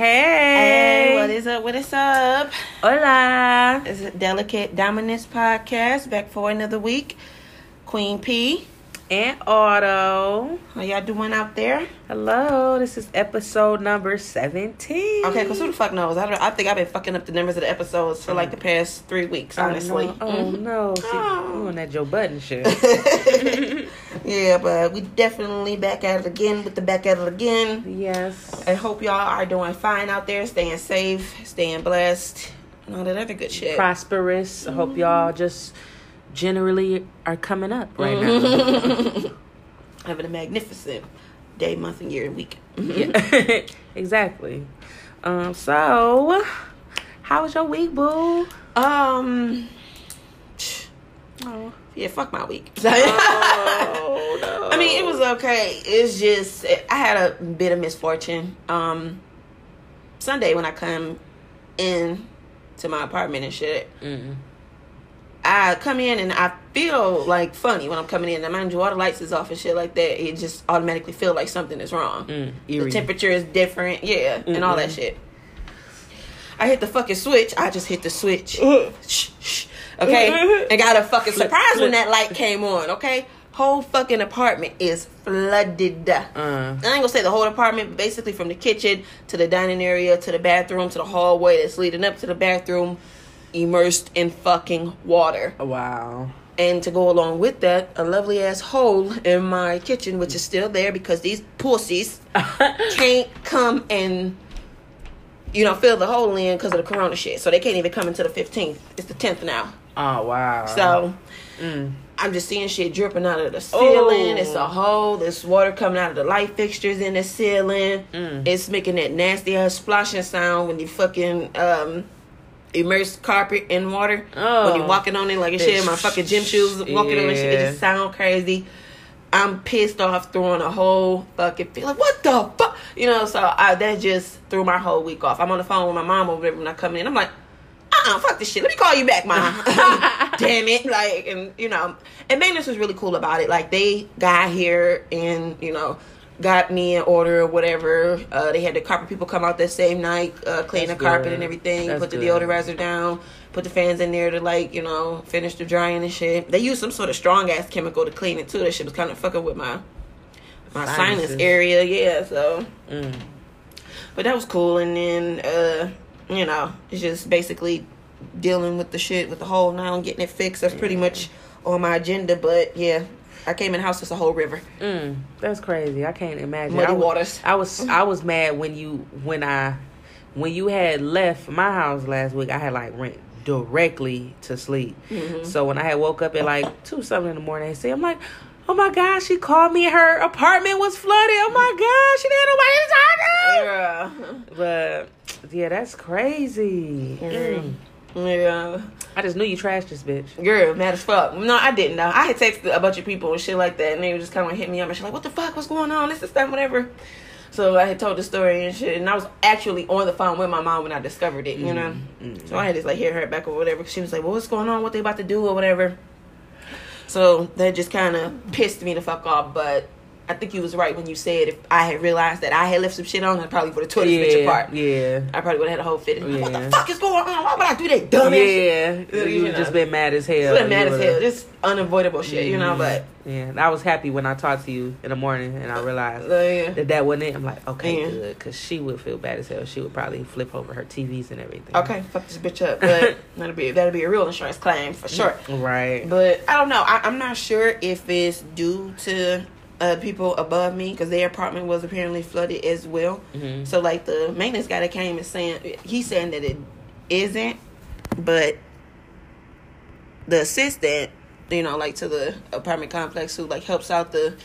Hey. Hey, what is up? What is up? Hola. This is Delicate Dominance Podcast back for another week. Queen P, And Auto. how y'all doing out there? Hello. This is episode number 17. Okay, because who the fuck knows? I, don't, I think I've been fucking up the numbers of the episodes for like the past three weeks, honestly. Oh, Mhm. no. See, Oh. on that Joe Budden shit. yeah, but we definitely back at it again with the back at it again. yes. I hope y'all are doing fine out there, staying safe, staying blessed, and all that other good shit. Prosperous. I hope y'all just generally are coming up right Mm-hmm. now. Having a magnificent day, month, and year and week. Yeah. exactly. Um, so, how was your week, boo? Um, Oh, yeah, fuck my week. oh no. I mean, it was okay. It's just I had a bit of misfortune. Um, Sunday when I come in to my apartment and shit, Mm. I come in and I feel like funny when I'm coming in. And mind you, all the lights is off and shit like that. It just automatically feel like something is wrong. Mm. The temperature is different, yeah, and all that shit. I hit the fucking switch. I just hit the switch. shh, shh, okay, and got a fucking surprise when that light came on. Okay, whole fucking apartment is flooded. Uh, I ain't gonna say the whole apartment, but basically from the kitchen to the dining area to the bathroom to the hallway that's leading up to the bathroom, immersed in fucking water. wow. And to go along with that, a lovely ass hole in my kitchen, which is still there because these pussies can't come and you know fill the hole in because of the corona shit. So they can't even come until the fifteenth. It's the tenth now. Oh wow. So Mm. I'm just seeing shit dripping out of the ceiling. Oh. It's a hole. There's water coming out of the light fixtures in the ceiling. Mm. It's making that nasty ass splashing sound when you fucking um immerse carpet in water. Oh. When you're walking on it like a shit, my fucking gym shoes walking on it, shit, it just sound crazy. I'm pissed off throwing a whole fucking feel like what the fuck, you know. So I, that just threw my whole week off. I'm on the phone with my mom over there when I come in. I'm like, uh, uh fuck this shit. Let me call you back, mom. Damn it, like, and you know, and maintenance was really cool about it. Like they got here and you know. Got me an order or whatever. Uh, they had the carpet people come out that same night, uh, clean That's the carpet good. and everything. That's put the good. deodorizer down, put the fans in there to like you know finish the drying and shit. They used some sort of strong ass chemical to clean it too. That shit was kind of fucking with my my sinus area. Yeah, so Mm. but that was cool. And then uh, you know it's just basically dealing with the shit with the hole now and getting it fixed. That's pretty much on my agenda. But yeah, I came in the house. It's a whole river, Mm. That's crazy. I can't imagine. muddy I was, waters. I was I was mad when you when I when you had left my house last week. I had like went directly to sleep. Mhm. So when I had woke up at like two something in the morning, I see I'm like. Oh my gosh, she called me. Her apartment was flooded. Oh my gosh, she didn't have nobody to talk to. Yeah, But yeah, that's crazy. Mm. yeah. I just knew you trashed this bitch. Girl, mad as fuck. No, I didn't know. I had texted a bunch of people and shit like that, and they were just kind of hit me up and shit like, "What the fuck? What's going on? This is that, whatever." So I had told the story and shit, and I was actually on the phone with my mom when I discovered it, you know. Mm. So I had to like hear her back or whatever. she was like, "Well, what's going on? What they about to do or whatever." So that just kind of pissed me the fuck off. But I think you was right when you said if I had realized that I had left some shit on, I probably would have tore this bitch yeah, apart. yeah, I probably would have had a whole fit. Like, what the fuck is going on? Why would I do that dumb ass shit? yeah. You You know. just been mad as hell. Been mad You as hell. Just unavoidable shit, you know. Mhm. But Yeah, I was happy when I talked to you in the morning and I realized uh, yeah. that that wasn't it. I'm like, okay, Yeah. good, because she would feel bad as hell. She would probably flip over her TVs and everything. Okay, fuck this bitch up. But that'll be that'll be a real insurance claim for sure. Right. But I don't know. I, I'm not sure if it's due to uh, people above me because their apartment was apparently flooded as well. hmm So like the maintenance guy that came is saying he's saying that it isn't, but the assistant, you know, like to the apartment complex who like helps out the.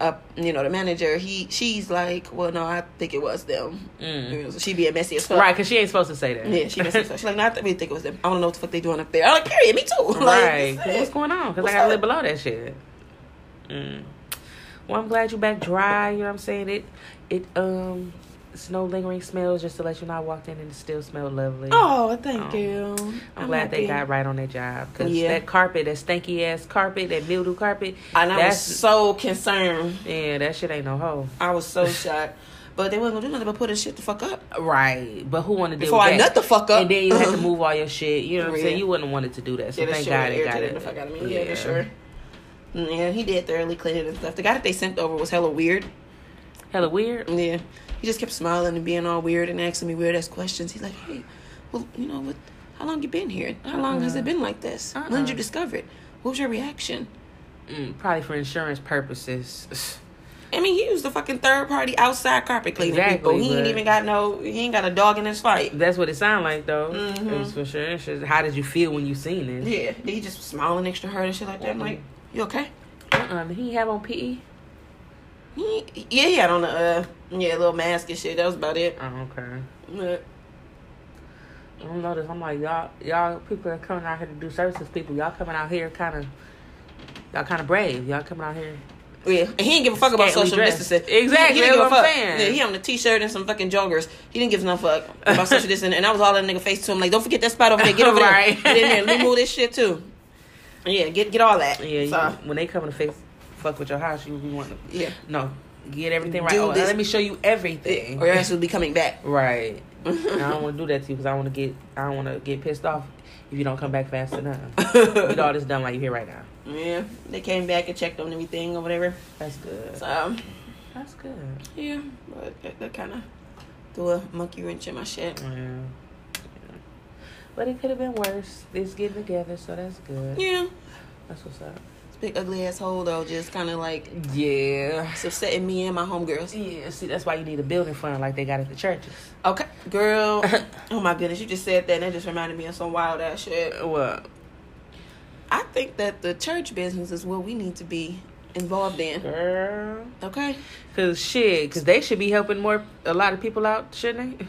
Uh, you know the manager. He she's like, well, no, I think it was them. Mm. You know, so she being messy as fuck. Right, because she ain't supposed to say that. Yeah, she messy as fuck. She's like, no, I th- really think it was them. I don't know what the fuck they doing up there. I'm like, period, me too. Like, right. What's going on? Because I gotta up? live below that shit. Mm. Well, I'm glad you back dry. You know what I'm saying? It, it, um, it's no lingering smells. Just to let you know, I walked in and it still smelled lovely. Oh, thank Oh. you. I'm, glad they got right on their job because Yeah. that carpet, that stanky ass carpet, that mildew carpet, And I was so concerned. yeah, that shit ain't no hoe. I was so shocked. but they wasn't gonna do nothing but put his shit the fuck up. Right. But who wanted to deal Before I nut the fuck up. And then you had to move all your shit. You know what I'm Yeah. saying? You wouldn't have wanted to do that. So Yeah, thank shit God they got it. the fuck out of me. Yeah, for sure. Mm, Yeah, he did thoroughly clean it and stuff. The guy that they sent over was hella weird. Hella weird. Yeah, he just kept smiling and being all weird and asking me weird ass questions. He's like, "Hey, well, you know what? How long you been here? How long has it been like this? When did you Uh-uh. discover it? What was your reaction?" Mm, probably for insurance purposes. I mean, he used a fucking third party outside carpet cleaning Exactly, people. He ain't even got no. He ain't got a dog in his fight. That's what it sounded like, though. Mhm. It was for sure. How did you feel when you seen it? Yeah, he just smiling to her and shit like that. I'm like, you okay? Uh-uh. Did he have on PE? He, yeah, he had on a uh, yeah little mask and shit. That was about it. Oh, okay. But, I don't know this. I'm like y'all, y'all people are coming out here to do services. People, y'all coming out here kind of, y'all kind of brave. Y'all coming out here. Yeah, and he didn't give a fuck about social dressed. distancing. Exactly, he, he didn't give a fuck. Yeah, he on a t-shirt and some fucking joggers. He didn't give no fuck about social distancing, and I was all in the nigga face to him like, "Don't forget that spot over there. Get over Right. there. Get in there. Let me move this shit too." Yeah, get get all that. Yeah, So, you, when they come to fix, fuck with your house, you, you want to yeah. no get everything right. Do Oh, this- let me show you everything. Or else will be coming back. Right. I don't want to do that to you because I want to get I don't want to get pissed off if you don't come back fast enough. Get all this done like you're here right now. Yeah, they came back and checked on everything or whatever. That's good. So That's good. yeah, but that, that kind of threw a monkey wrench in my shit. Yeah. But it could have been worse. It's getting together, so that's good. Yeah, That's what's up. this big ugly asshole though, just kind of like Yeah. it's upsetting me and my homegirls. Yeah, see, that's why you need a building fund like they got at the churches. Okay, girl. oh my goodness, you just said that. and That just reminded me of some wild ass shit. What? I think that the church business is what we need to be involved in. Girl. Okay. Cause shit, cause they should be helping more a lot of people out, shouldn't they?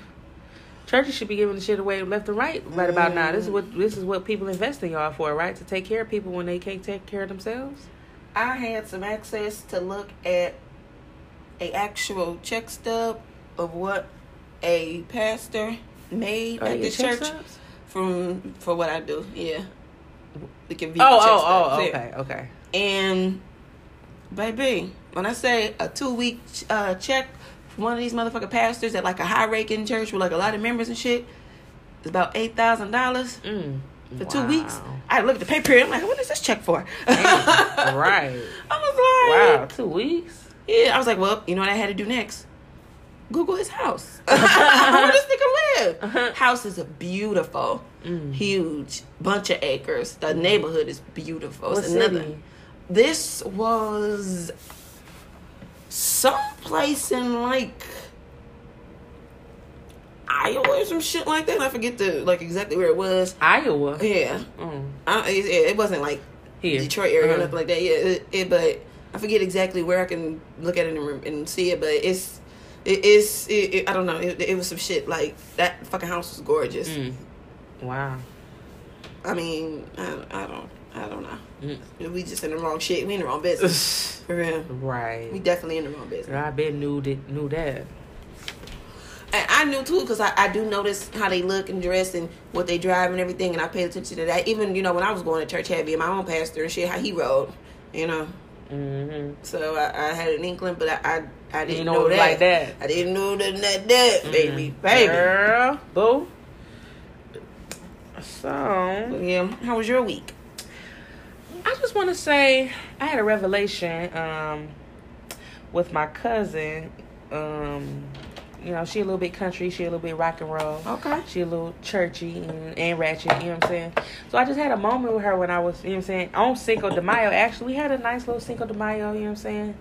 Churches should be giving the shit away left and right right about now. This is what this is what people invest in y'all for, right? To take care of people when they can't take care of themselves. I had some access to look at a actual check stub of what a pastor made Oh, at you this get check church stubs? from for what I do. Yeah. We can view Oh, oh, oh, yeah. okay, okay. And baby, when I say a two week uh, check, one of these motherfucking pastors at like a high ranking church with like a lot of members and shit, It's about eight thousand dollars Mm. for two weeks. I look at the pay period. I'm like, what is this check for? Damn, right. I was like, Wow, two weeks. Yeah, I was like, well, you know what I had to do next? Google his house. Where this nigga live? House is beautiful, Mm. huge, bunch of acres. The neighborhood is beautiful. What It's city? another. This was someplace in like Iowa or some shit like that. I forget the like exactly where it was. Iowa. Yeah, Mm. I, it, it wasn't like Here. Detroit area or Uh-huh. nothing like that. Yeah, it, it, but I forget exactly where I can look at it and, and see it. But it's it is it, I don't know. It, it was some shit like that. Fucking house was gorgeous. Mm. Wow. I mean, I, I don't I don't know. Mm. We just in the wrong shit. We in the wrong business. For real. Right. We definitely in the wrong business. I bet knew that knew that. And I knew too because I, I do notice how they look and dress and what they drive and everything, and I paid attention to that. Even you know when I was going to church, heavy, my own pastor and shit, how he rode, you know. Mm-hmm. So I, I had an inkling, but I I, I didn't You know, know, that. like that. I didn't know that that that baby Mm. baby. Girl, boo. So Yeah, how was your week? I just want to say I had a revelation um, with my cousin. Um, you know, she a little bit country, she a little bit rock and roll. Okay. She a little churchy and, and ratchet, you know what I'm saying? So I just had a moment with her when I was, you know what I'm saying, on Cinco de Mayo. Actually, we had a nice little Cinco de Mayo, you know what I'm saying?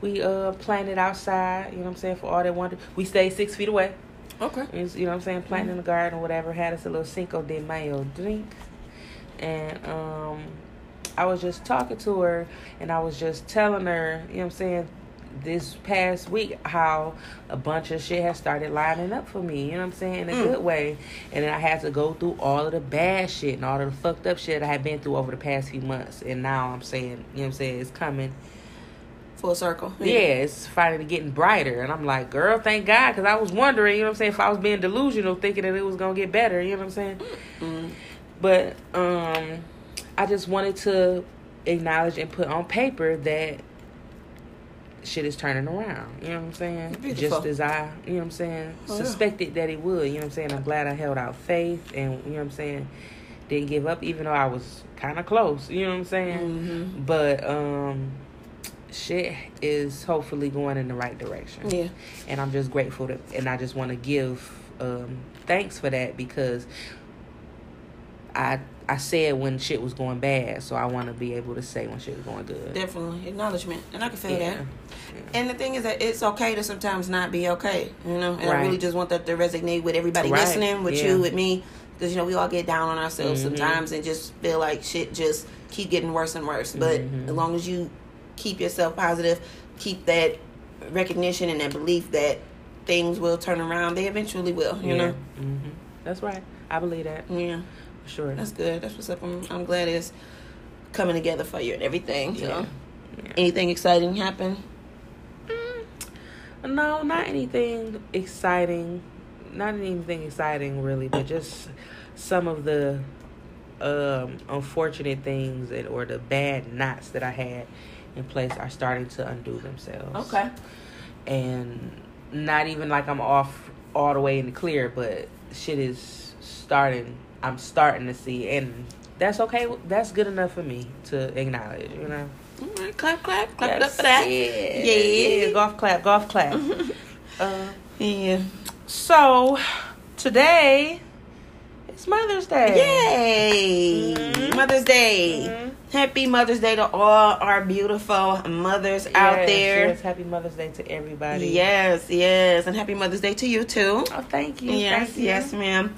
We uh planted outside, you know what I'm saying, for all that wanted. We stayed six feet away. Okay. You know what I'm saying, planting in the garden or whatever, had us a little Cinco de Mayo drink. And um I was just talking to her and I was just telling her, you know what I'm saying, this past week how a bunch of shit has started lining up for me, you know what I'm saying, in a Mm. good way. And then I had to go through all of the bad shit and all of the fucked up shit I had been through over the past few months. And now I'm saying, you know what I'm saying, it's coming Full circle. yeah, it's finally getting brighter. And I'm like, girl, thank God. Because I was wondering, you know what I'm saying, if I was being delusional, thinking that it was going to get better, you know what I'm saying? Mm. But um, I just wanted to acknowledge and put on paper that shit is turning around. You know what I'm saying? Beautiful. Just as I, you know what I'm saying, Oh, yeah. suspected that it would. You know what I'm saying? I'm glad I held out faith and you know what I'm saying, didn't give up even though I was kind of close. You know what I'm saying? hmm But um, shit is hopefully going in the right direction. Yeah. And I'm just grateful to, and I just want to give um thanks for that because I I said when shit was going bad, so I want to be able to say when shit was going good. Definitely acknowledgement, and I can feel Yeah. that. And the thing is that it's okay to sometimes not be okay, you know. And I really just want that to resonate with everybody Right. listening, with Yeah. you, with me, because you know we all get down on ourselves Mhm. sometimes and just feel like shit just keep getting worse and worse. But Mhm. as long as you keep yourself positive, keep that recognition and that belief that things will turn around, they eventually will. You know. hmm That's right. I believe that Yeah, sure. that's good. That's what's up. I'm, I'm glad it's coming together for you and everything. So. Yeah. Anything exciting happen? No, not anything exciting. Not anything exciting really, but just some of the um, unfortunate things and, or the bad knots that I had in place are starting to undo themselves. Okay. And not even like I'm off all the way in the clear, but shit is starting. I'm starting to see, and that's okay. That's good enough for me to acknowledge. You know. Right, clap, clap, clap it up for that. Yeah. Yeah. yeah. Golf clap. Golf clap. uh, Yeah. so today it's Mother's Day. Yay! Mhm. Mother's Day. Mhm. Happy Mother's Day to all our beautiful mothers out there. Yes, happy Mother's Day to everybody. Yes, yes, and happy Mother's Day to you too. Oh, thank you. Yes, thank you. yes, ma'am.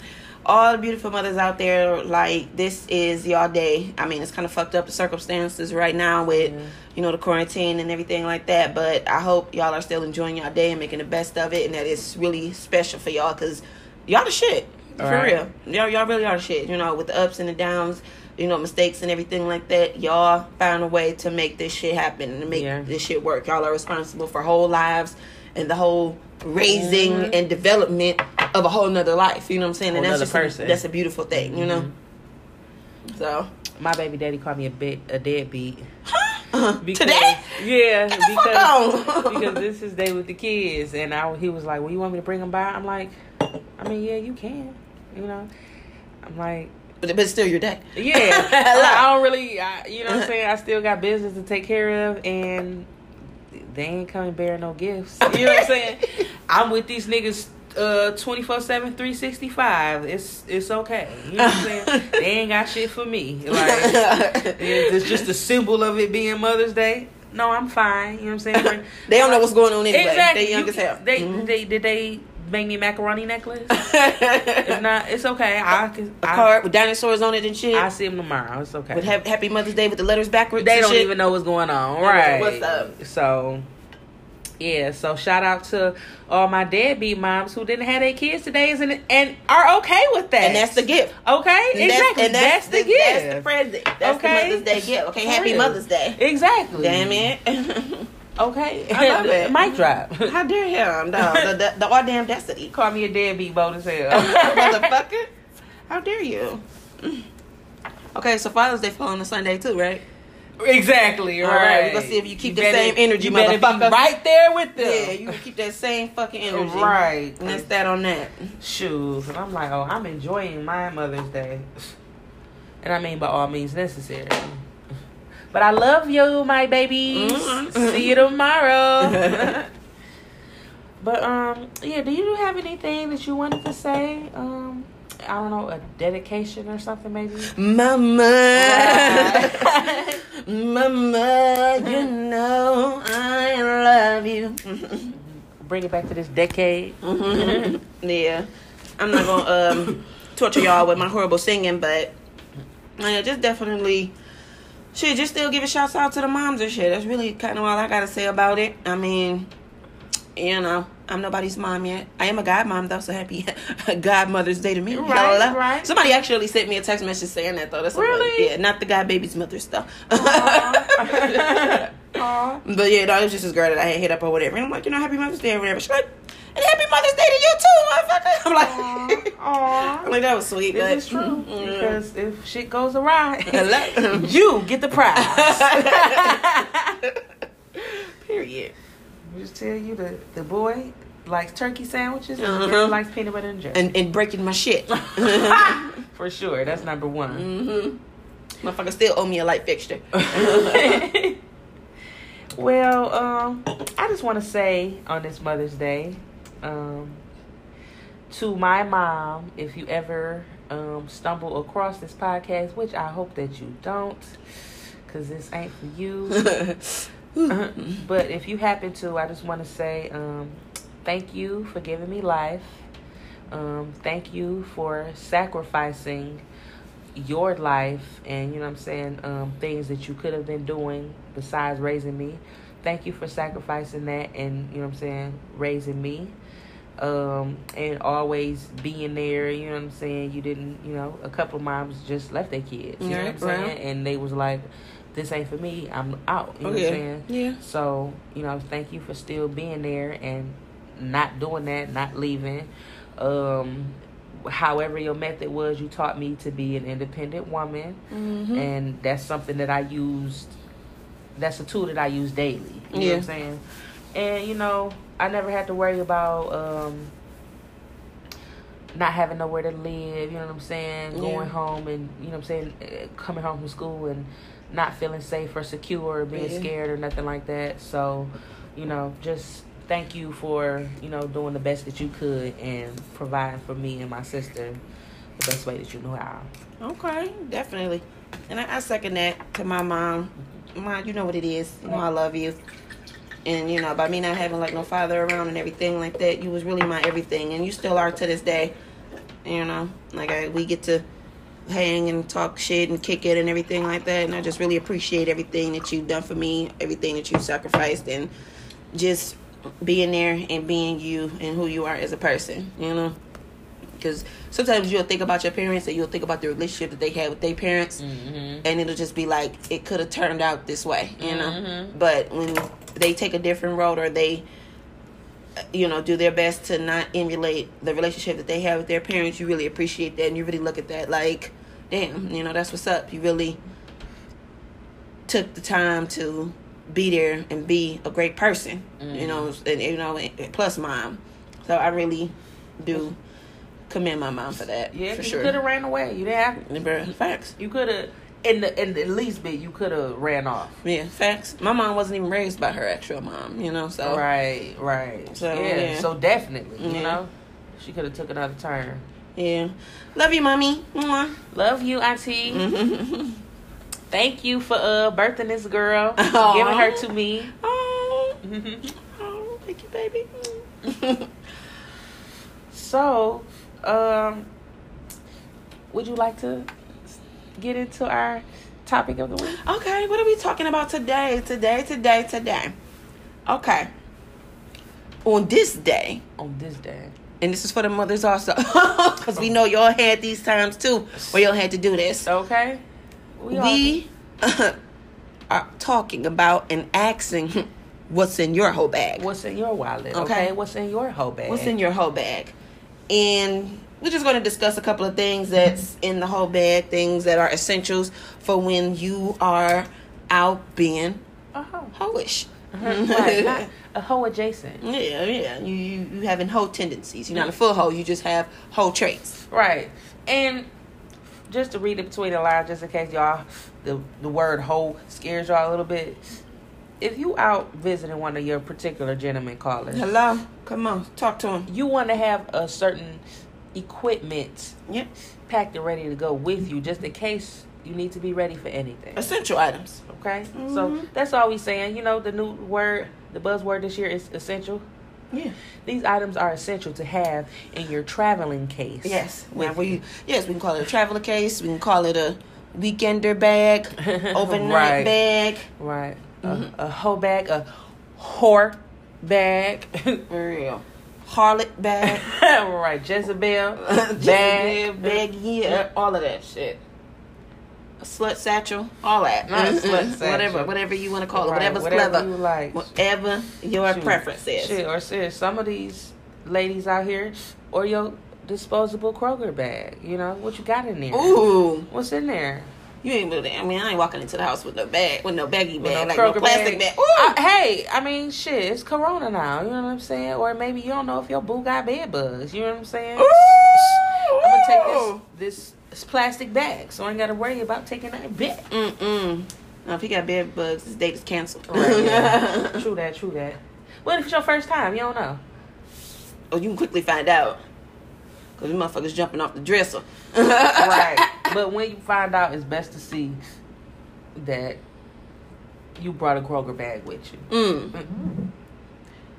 All the beautiful mothers out there, like this is your day. I mean, it's kind of fucked up the circumstances right now with Yeah. you know the quarantine and everything like that. But I hope y'all are still enjoying your day and making the best of it, and that it's really special for y'all because y'all the shit for Right. real. Y'all, y'all really are the shit. You know, with the ups and the downs, you know, mistakes and everything like that. Y'all found a way to make this shit happen and to make Yeah. this shit work. Y'all are responsible for whole lives and the whole raising Mhm. and development of a whole nother life. You know what I'm saying? And that's just person. A, that's a beautiful thing. You know. Mhm. So My baby daddy called me a bit a deadbeat. Because, today, Yeah, Get the fuck because because this is day with the kids, and I he was like, "Well, you want me to bring them by?" I'm like, "I mean, yeah, you can." You know, I'm like, but, but still your day. Yeah, I, I don't really, I, you know what I'm saying. I still got business to take care of, and they ain't coming bearing no gifts. You know what I'm saying? I'm with these niggas. Uh, 24 7 365 it's it's okay you know what i'm saying they ain't got shit for me like it's just a symbol of it being mother's day no i'm fine you know what i'm saying they don't know what's going on anyway. exactly They young You- as hell. they, Mhm. they did they make me a macaroni necklace if not it's okay i can a I, card with dinosaurs on it and shit. I see them tomorrow. It's okay. with hap- Happy Mother's Day with the letters backwards. they don't shit. even know what's going on, right? what's up? So, yeah. So shout out to all my deadbeat moms who didn't have their kids today and and are okay with that. And that's the gift. okay. And exactly. and that's, the gift. That's the present. That's Okay. the Mother's Day gift. Okay, For Happy real. Mother's Day. exactly. Damn it. Okay. I love it. Mic drop. How dare him, dog. The, the, the all destiny. Call me a deadbeat bold as hell. Motherfucker. How dare you? Okay, so Father's Day fall on a Sunday too, right? exactly. All Right. right, we're gonna see if you keep the better- same energy, you motherfucker. right there with them. Yeah, you keep that same fucking energy. Right. And that's that on that. shoes. And I'm like, oh, I'm enjoying my Mother's Day. And I mean by all means necessary. But I love you, my babies. Mhm. See you tomorrow. but um, yeah, do you have anything that you wanted to say? Um, I don't know, a dedication or something maybe? Mama, Mama, you know I love you. Bring it back to this decade. Mhm. yeah, I'm not gonna um, torture y'all with my horrible singing, but yeah, just definitely. Shit, just still giving shouts out to the moms and shit. That's really kind of all I gotta say about it. I mean, you know, I'm nobody's mom yet. I am a godmom though, so happy God Mother's Day to me. Right, Hello. right. Somebody actually sent me a text message saying that though. That's Really? yeah, not the God baby's mother's though. Aw. Aw. But yeah, no, it was just this girl that I had hit up or whatever. And I'm like, you know, happy Mother's Day or whatever. She's like, happy Mother's Day to you too, motherfucker. I'm like, Aw. I'm like that was sweet. but, This is true Mm. because if shit goes awry, you get the prize. Period. Just tell you the the boy likes turkey sandwiches and Uh-huh. girl likes peanut butter and jelly. And and breaking my shit. For sure, that's number one. mm-hmm. Motherfucker still owe me a light fixture. well, um, I just want to say on this Mother's Day, um, to my mom, if you ever um, stumble across this podcast, which I hope that you don't, because this ain't for you. but if you happen to, I just want to say um, thank you for giving me life. Um, thank you for sacrificing your life and you know what I'm saying um, things that you could have been doing besides raising me. Thank you for sacrificing that and you know what I'm saying raising me. Um, and always being there, you know what I'm saying? You didn't, you know, a couple of moms just left their kids, you know what I'm saying? right. And they was like, this ain't for me, I'm out, you know Oh, what. I'm saying? Yeah. So, you know, thank you for still being there and not doing that, not leaving. Um, however your method was, you taught me to be an independent woman, Mm-hmm. and that's something that I used. That's a tool that I use daily. You know Yeah. what I'm saying? And you know, I never had to worry about um, not having nowhere to live. You know what I'm saying? Yeah. Going home and you know what I'm saying, uh, coming home from school and not feeling safe or secure or being Yeah. scared or nothing like that. So, you know, just thank you for you know doing the best that you could and providing for me and my sister the best way that you know how. Okay, definitely. And I, I second that to my mom. Mom, you know what it is. You know I love you. And you know, by me not having like no father around and everything like that, you was really my everything, and you still are to this day. You know, like I, we get to hang and talk shit and kick it and everything like that, and I just really appreciate everything that you've done for me, everything that you sacrificed, and just being there and being you and who you are as a person. You know, because sometimes you'll think about your parents and you'll think about the relationship that they had with their parents Mm-hmm. and it'll just be like it could have turned out this way you know Mhm. but when they take a different road or they you know do their best to not emulate the relationship that they have with their parents you really appreciate that and you really look at that like damn you know that's what's up you really took the time to be there and be a great person you know mm-hmm. and you know and plus mom so i really do commend my mom for that Yeah, for you sure could have ran away. You didn't have. Facts You could have, in the in the least bit, you could have ran off. Yeah, facts. My mom wasn't even raised by her actual mom, you know. So Right, right. So, yeah, yeah. so definitely, you know, she could have took another turn. yeah, love you, mommy. Mwah. Love you, auntie. Mm-hmm. Thank you for uh birthing this girl, Aw. giving her to me. Oh, oh, thank you, baby. so, um, would you like to get into our topic of the week? okay, what are we talking about today? Today, today, today. Okay. On this day, On this day. and this is for the mothers also, because we know y'all had these times too, where y'all had to do this. Okay. all- we are talking about and asking what's in your whole bag. what's in your wallet? Okay. Okay. What's in your whole bag? What's in your whole bag? And we're just going to discuss a couple of things that's in the whole bag, things that are essentials for when you are out being a hoe? hoish. right, not a hoe adjacent. Yeah, yeah. You, you you having hoe tendencies. You're not a full hoe. You just have hoe traits. Right. And just to read it between the lines, just in case y'all the the word hoe scares y'all a little bit. If you out visiting one of your particular gentlemen callers, Hello, come on, talk to him. you want to have a certain equipment Yep, packed and ready to go with you, just in case you need to be ready for anything. essential items. Okay, so Mhm. that's all we saying. You know, the new word, the buzzword this year is essential. Yeah. These items are essential to have in your traveling case. Yes. we yes we can call it a traveler case. We can call it a weekender bag, overnight Right. bag. Right. Mhm. A, a hoe bag, a whore bag. For real. Harlot bag. right. Jezebel bag. bag, bag, yeah, all of that shit. A slut satchel, all that. Not a Mm-mm. slut satchel. Whatever, whatever you want to call it, Right, whatever's whatever clever, you like. whatever your Shoot. preference is. Shit, or serious. Some of these ladies out here, or your disposable Kroger bag. You know what you got in there? Ooh, What's in there? You ain't really. I mean, I ain't walking into the house with no bag, with no baggy bag, no like no plastic bag. bag. I- hey, I mean, shit, it's Corona now. You know what I'm saying? Or maybe you don't know if your boo got bed bugs. You know what I'm saying? Ooh. I'm gonna take this this, plastic bag, so I ain't got to worry about taking that back. Mm-mm. Now, if he got bed bugs, his date is canceled. Right, yeah. true that, true that. What if it's your first time? You don't know. oh, you can quickly find out. Because you motherfuckers jumping off the dresser. right. But when you find out, it's best to see that you brought a Kroger bag with you. Mm.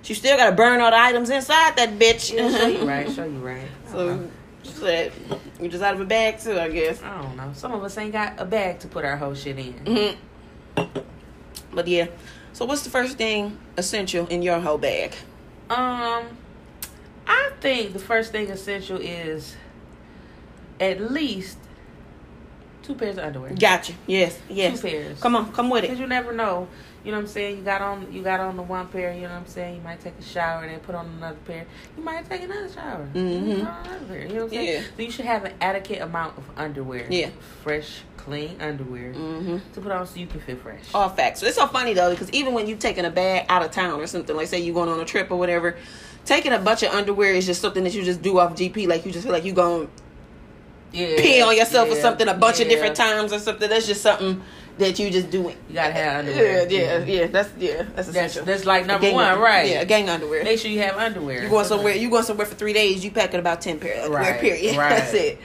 You still gotta burn all the items inside that bitch. Yeah, show you right. Show you right. So, that you just out of a bag too, I guess. I don't know. Some of us ain't got a bag to put our whole shit in. hmm But yeah. So what's the first thing essential in your whole bag? Um, I think the first thing essential is at least two pairs of underwear. Gotcha. Yes. Yes. Two pairs. Come on, come with it. Because you never know. You know what I'm saying? You got on you got on the one pair, you know what I'm saying? You might take a shower and then put on another pair. You might take another shower. Mhm. Put another pair, You know what I'm saying? Yeah. So you should have an adequate amount of underwear. Yeah. Fresh, clean underwear Mm-hmm. to put on so you can feel fresh. All facts. So it's so funny though because even when you taking a bag out of town or something, like say you're going on a trip or whatever, taking a bunch of underwear is just something that you just do off GP. Like you just feel like you going yeah. pee on yourself or something a bunch of different times or something. That's just something that you just doing. You gotta have underwear. Yeah, yeah, mm-hmm. yeah. That's yeah. That's That's essential. that's like number one, under- right? Yeah, gang underwear. Make sure you have underwear. You going somewhere? You going somewhere for three days? You packing about ten pair of underwear. Right, Period. right. That's it.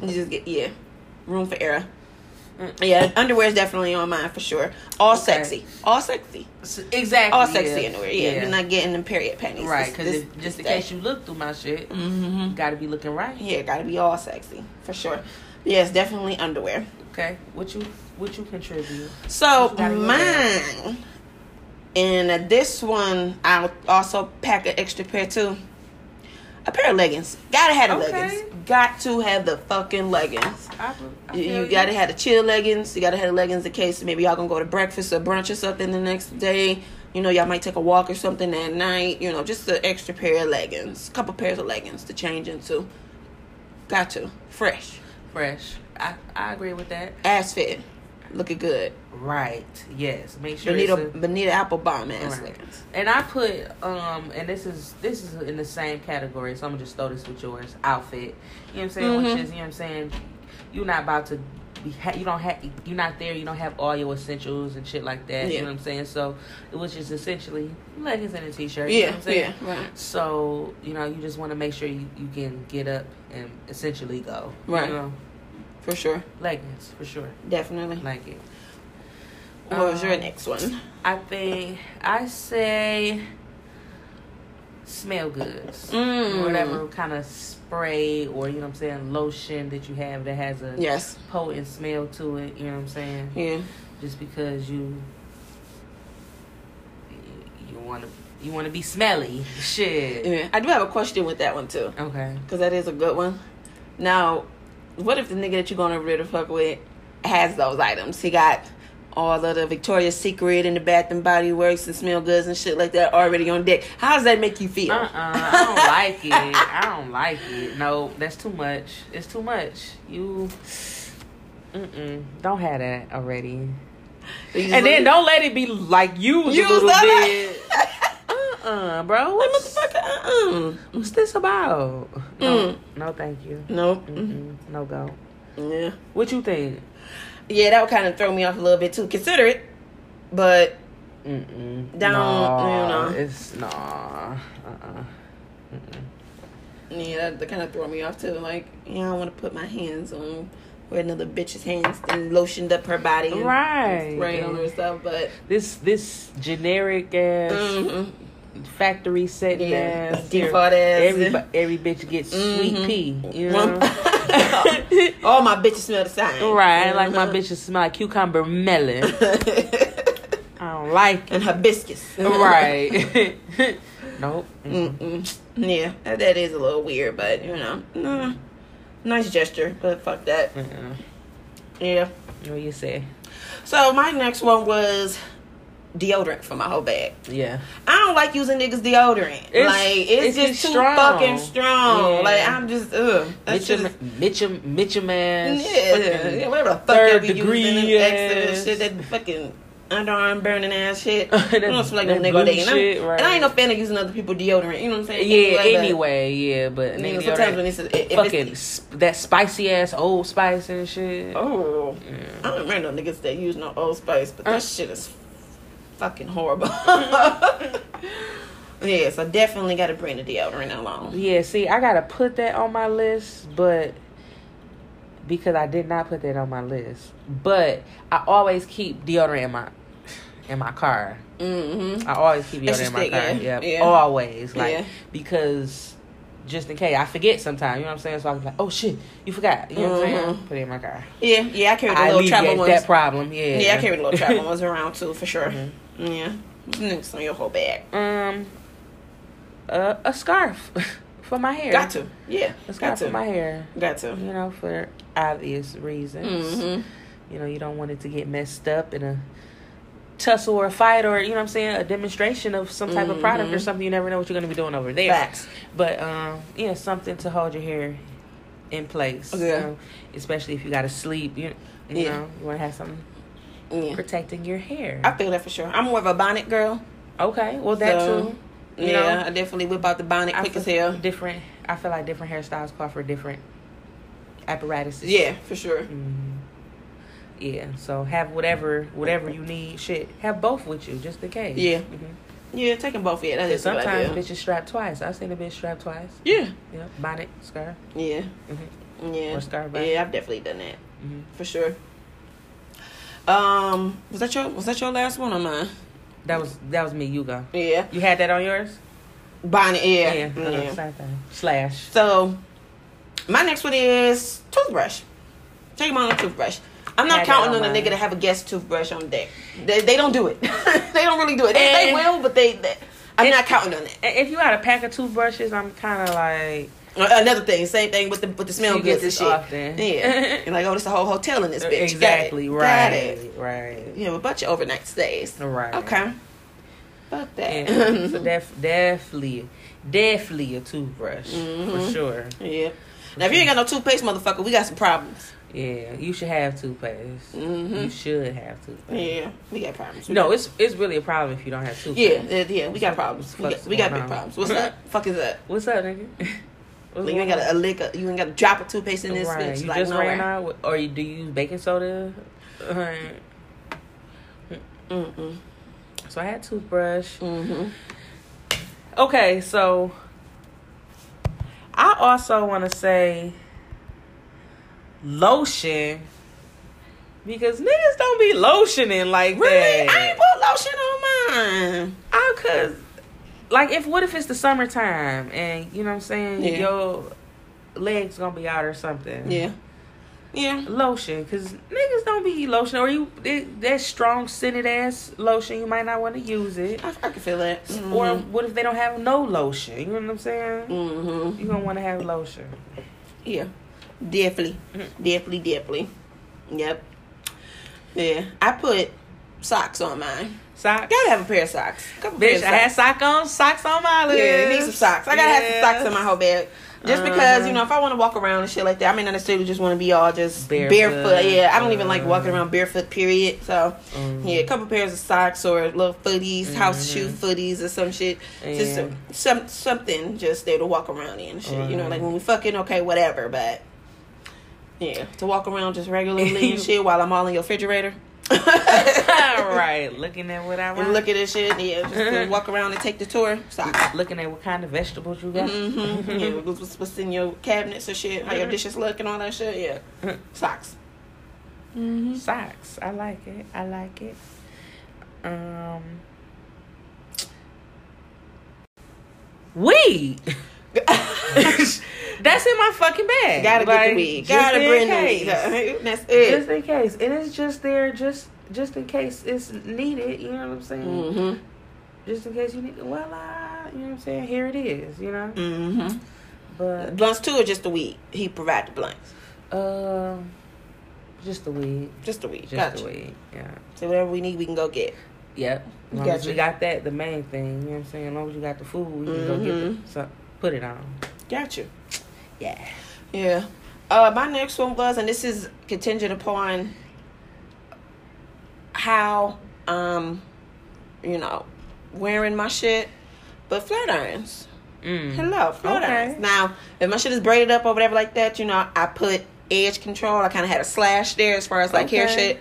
You just get yeah, room for error. Yeah, underwear is definitely on mine for sure. All Okay. sexy, all sexy, Exactly. all sexy yeah. underwear. Yeah, you're not getting them period panties. right. Because just in case you look through my shit, day. Mhm. gotta be looking right. Yeah, gotta be all sexy for sure. Yes, definitely underwear. Okay. What you what you contribute? So you got in your bag? mine, and this one I'll also pack an extra pair too. A pair of leggings. Gotta have the Okay. leggings. Got to have the fucking leggings. I, I You, you gotta have the chill leggings. You gotta have the leggings in case maybe y'all gonna go to breakfast or brunch or something the next day. You know, y'all might take a walk or something at night. You know, just an extra pair of leggings. couple pairs of leggings to change into. Got to. Fresh. fresh. I I agree with that. Ass fit. Looking good. Right. Yes. Make sure Bonita, it's a- Bonita Applebaum ass Right. leggings. And I put um and this is this is in the same category, so I'm gonna just throw this with yours. Outfit. You know what I'm saying? Mhm. Which is you know what I'm saying, you're not about to be you don't have you're not there, you don't have all your essentials and shit like that. You know what I'm saying? So it was just essentially leggings and a t shirt. you know Yeah, what I'm saying? yeah, right. So, you know, you just wanna make sure you, you can get up and essentially go. Right. You know? For sure. Leggings, for sure. Definitely. Like it. What was your Um, next one? I think I say smell goods. Mm. Whatever kind of spray or you know what I'm saying, lotion that you have that has a Yes. potent smell to it, you know what I'm saying? Yeah. Just because you you want to you want to be smelly. Shit. Yeah. I do have a question with that one too. Okay. Because that is a good one. Now, what if the nigga that you're going over there to fuck with has those items? He got all of the Victoria's Secret and the Bath and Body Works and smell goods and shit like that already on deck. How does that make you feel? Uh uh I don't like it. I don't like it. No, that's too much. It's too much. You. Mm-mm. Don't have that already. And then don't let it be like you. Used a little bit. Uh-uh, bro. Like, motherfucker, uh-uh. what's this about? No, Mm. no, thank you. Nope. Mm-mm, no go. Yeah. What you think? Yeah, that would kind of throw me off a little bit too. Consider it, but Mm-mm. Don't, no, you know. It's nah. Uh-uh. Mm-mm. yeah, that, that kind of throw me off too. Like, you know, I want to put my hands on where another bitch's hands and lotioned up her body, and Right. sprayed on her stuff. But This this generic ass mhm. Factory setting yeah, ass default ass. Every every bitch gets sweet Mhm. pea. You know. All my bitches smell the same. Right, like my Mhm. bitches smell like cucumber melon. I don't like it. and hibiscus. right. nope. Mm-mm. Yeah, that, that is a little weird, but you know, nice gesture, but fuck that. Mm-mm. Yeah. What you say? So my next one was deodorant for my whole bag. Yeah. I don't like using niggas deodorant. It's- like it's, it's just too strong. fucking strong. Yeah. Like I'm just ugh. That's Mitchum, just Mitchum, Mitchum man. yeah, yeah, whatever the fuck third be degree using ass. shit, that fucking underarm burning ass shit. That- you don't smell like no nigga day. And, shit, right. and I ain't no fan of using other people deodorant. You know what I'm saying? Yeah, but- anyway, yeah, but You know, sometimes when it's if fucking it's, sp- that spicy ass old spice and shit. oh, Yeah. I don't remember no niggas that use no Old Spice, but Uh. that shit is fucking horrible. yeah, so definitely got to bring the deodorant along. Yeah, see, I gotta put that on my list, but because I did not put that on my list, but I always keep deodorant in my in my car. Mm-hmm. I always keep deodorant in my car. yeah. Yeah, always like Yeah. because just in case I forget sometimes. You know what I'm saying? So I'm like, oh shit, you forgot. You know what I'm saying? Mhm. Put it in my car. Yeah, yeah, I carry the I little travel ones. that problem. Yeah, Yeah, I carry the little travel ones around too for sure. Mhm. Yeah, next on your whole bag? Um, uh, a scarf for my hair. Got to, yeah, A got scarf to, for my hair. got to. You know, for obvious reasons. Mm-hmm. You know, you don't want it to get messed up in a tussle or a fight or you know what I'm saying, a demonstration of some type of product or Mhm. something. You never know what you're gonna be doing over there. Facts. But um, yeah, something to hold your hair in place. you know, especially if you gotta sleep. You, you Yeah. know, you want to have something Yeah, protecting your hair. I feel that for sure. I'm more of a bonnet girl. okay, well that So, too. You yeah, know, I definitely whip out the bonnet I quick as hell. Different. I feel like different hairstyles call for different apparatuses. Yeah, for sure. Mm. Yeah. So have whatever whatever you need. Shit, have both with you just in case. Yeah. Mhm. Yeah, taking both. Yeah, that 'Cause is a sometimes bitches strap twice. I've seen a bitch strap twice. Yeah, Yeah. Bonnet, scarf. yeah, hmm yeah. Or scarf. Yeah, I've definitely done that hmm for sure. Um, was that your was that your last one or mine? That was that was me. You go. Yeah, You had that on yours. Bonnie. Yeah, Yeah. yeah. uh, Same thing. Slash. So, my next one is toothbrush. Take my toothbrush. I'm not Had counting on on a nigga to have a guest toothbrush on deck. They, they don't do it. they don't really do it. They, they will, but they. they I'm And- not counting on that. If you had a pack of toothbrushes, I'm kind of like Another thing, same thing with the with the smell You get goods and shit. often. Yeah, and like, oh, there's a whole hotel in this bitch. Got it. exactly Got right, it. right, Yeah, a bunch of overnight stays. right. Okay. Fuck that. Yeah. so def- definitely, definitely a toothbrush for Mhm. sure. yeah. Now, if you ain't got no toothpaste, motherfucker, we got some problems. Yeah, you should have toothpaste. hmm You should have toothpaste. Yeah, we got problems. We No, got- it's it's really a problem if you don't have toothpaste. yeah, yeah, we got problems. We got, we got big on? problems. What's up? Fuck is that? What's up, nigga? Like, you ain't got a, lick. Of, you ain't got a drop of toothpaste in this right. bitch. You like just nowhere. ran out, or you, do you use baking soda? Right. Mm-mm. So I had toothbrush. Mm-hmm. Okay, so I also want to say lotion because niggas don't be lotioning like Really? that. I ain't put lotion on mine. I cause like if what if it's the summertime and you know what I'm saying Yeah. your legs gonna be out or something. Yeah. Yeah. Lotion, cause niggas don't be lotion or you it, that strong scented ass lotion. You might not want to use it. I, I can feel that. Or what if they don't have no lotion? You know what I'm saying? Mm-hmm. You gonna want to have lotion. Yeah. Definitely. Mhm. Definitely, definitely. Yep. Yeah. I put socks on mine. Socks. Gotta have a pair of socks. Couple Bitch, I had socks. sock on socks on my list. Yeah, need some socks. I gotta have some socks in my whole bag. Just because, Uh-huh. you know, if I want to walk around and shit like that, I may not necessarily just want to be all just barefoot. Barefoot. Yeah, I don't even like walking Uh-huh. around barefoot, period. So, Mm. yeah, a couple pairs of socks or little footies, house Mhm. shoe footies or some shit. Just some, some something just there to walk around in and shit. You know, like when we fucking, okay, whatever, but yeah, to walk around just regularly and shit while I'm all in your refrigerator. right, looking at what I want. And look at this shit, yeah, just walk around and take the tour. Socks. looking at what kind of vegetables you got. Mm-hmm. yeah, what's, what's in your cabinets and shit, how your dishes look and all that shit. Yeah, socks. Mm-hmm. Socks. I like it. I like it. Um, weed. That's in my fucking bag. Gotta get Like, the weed. Gotta in bring the case. weed. That's it. Just in case, and it's just there, just just in case it's needed. You know what I'm saying? Mm-hmm. Just in case you need. Well, uh, you know what I'm saying? Here it is. You know, Mm-hmm. but Blunts too, or just the weed? He provide the blunts. um, just the weed. Just the weed. Just gotcha. the weed. Yeah. So whatever we need, we can go get. Yep. As long as Gotcha. you got that, the main thing. You know what I'm saying? As long as you got the food, you can go get the, so, put it on. Gotcha. Yeah. Yeah. Uh, my next one was, and this is contingent upon how, um, you know, wearing my shit, but flat irons. Mm. Hello, flat Okay. irons. Now, if my shit is braided up or whatever like that, you know, I put edge control. I kind of had a slash there as far as like hair shit.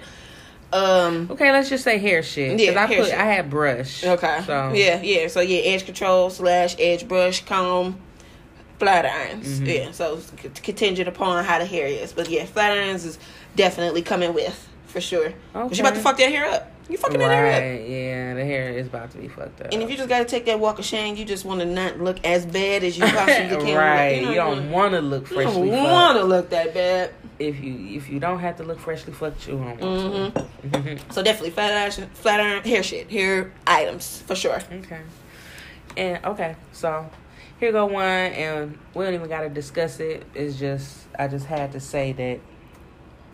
Um. Okay, let's just say hair shit. Yeah, Because I put shit. I had brush. Okay. So Yeah, yeah. So yeah, edge control slash edge brush comb, flat irons. Mhm. Yeah. So it's contingent upon how the hair is, but yeah, flat irons is definitely coming with for sure. 'Cause you about to fuck that hair up. You fucking that hair up. Yeah, the hair is about to be fucked up. And if you just gotta take that walk of shame, you just want to not look as bad as you possibly can. right, You, you, know, don't want to look you don't want to look that bad. If you if you don't have to look freshly fucked, you don't want Mm-hmm. to. So definitely flat iron, flat iron hair shit, hair items for sure. Okay. And okay, so here go one, and we don't even gotta discuss it. It's just I just had to say that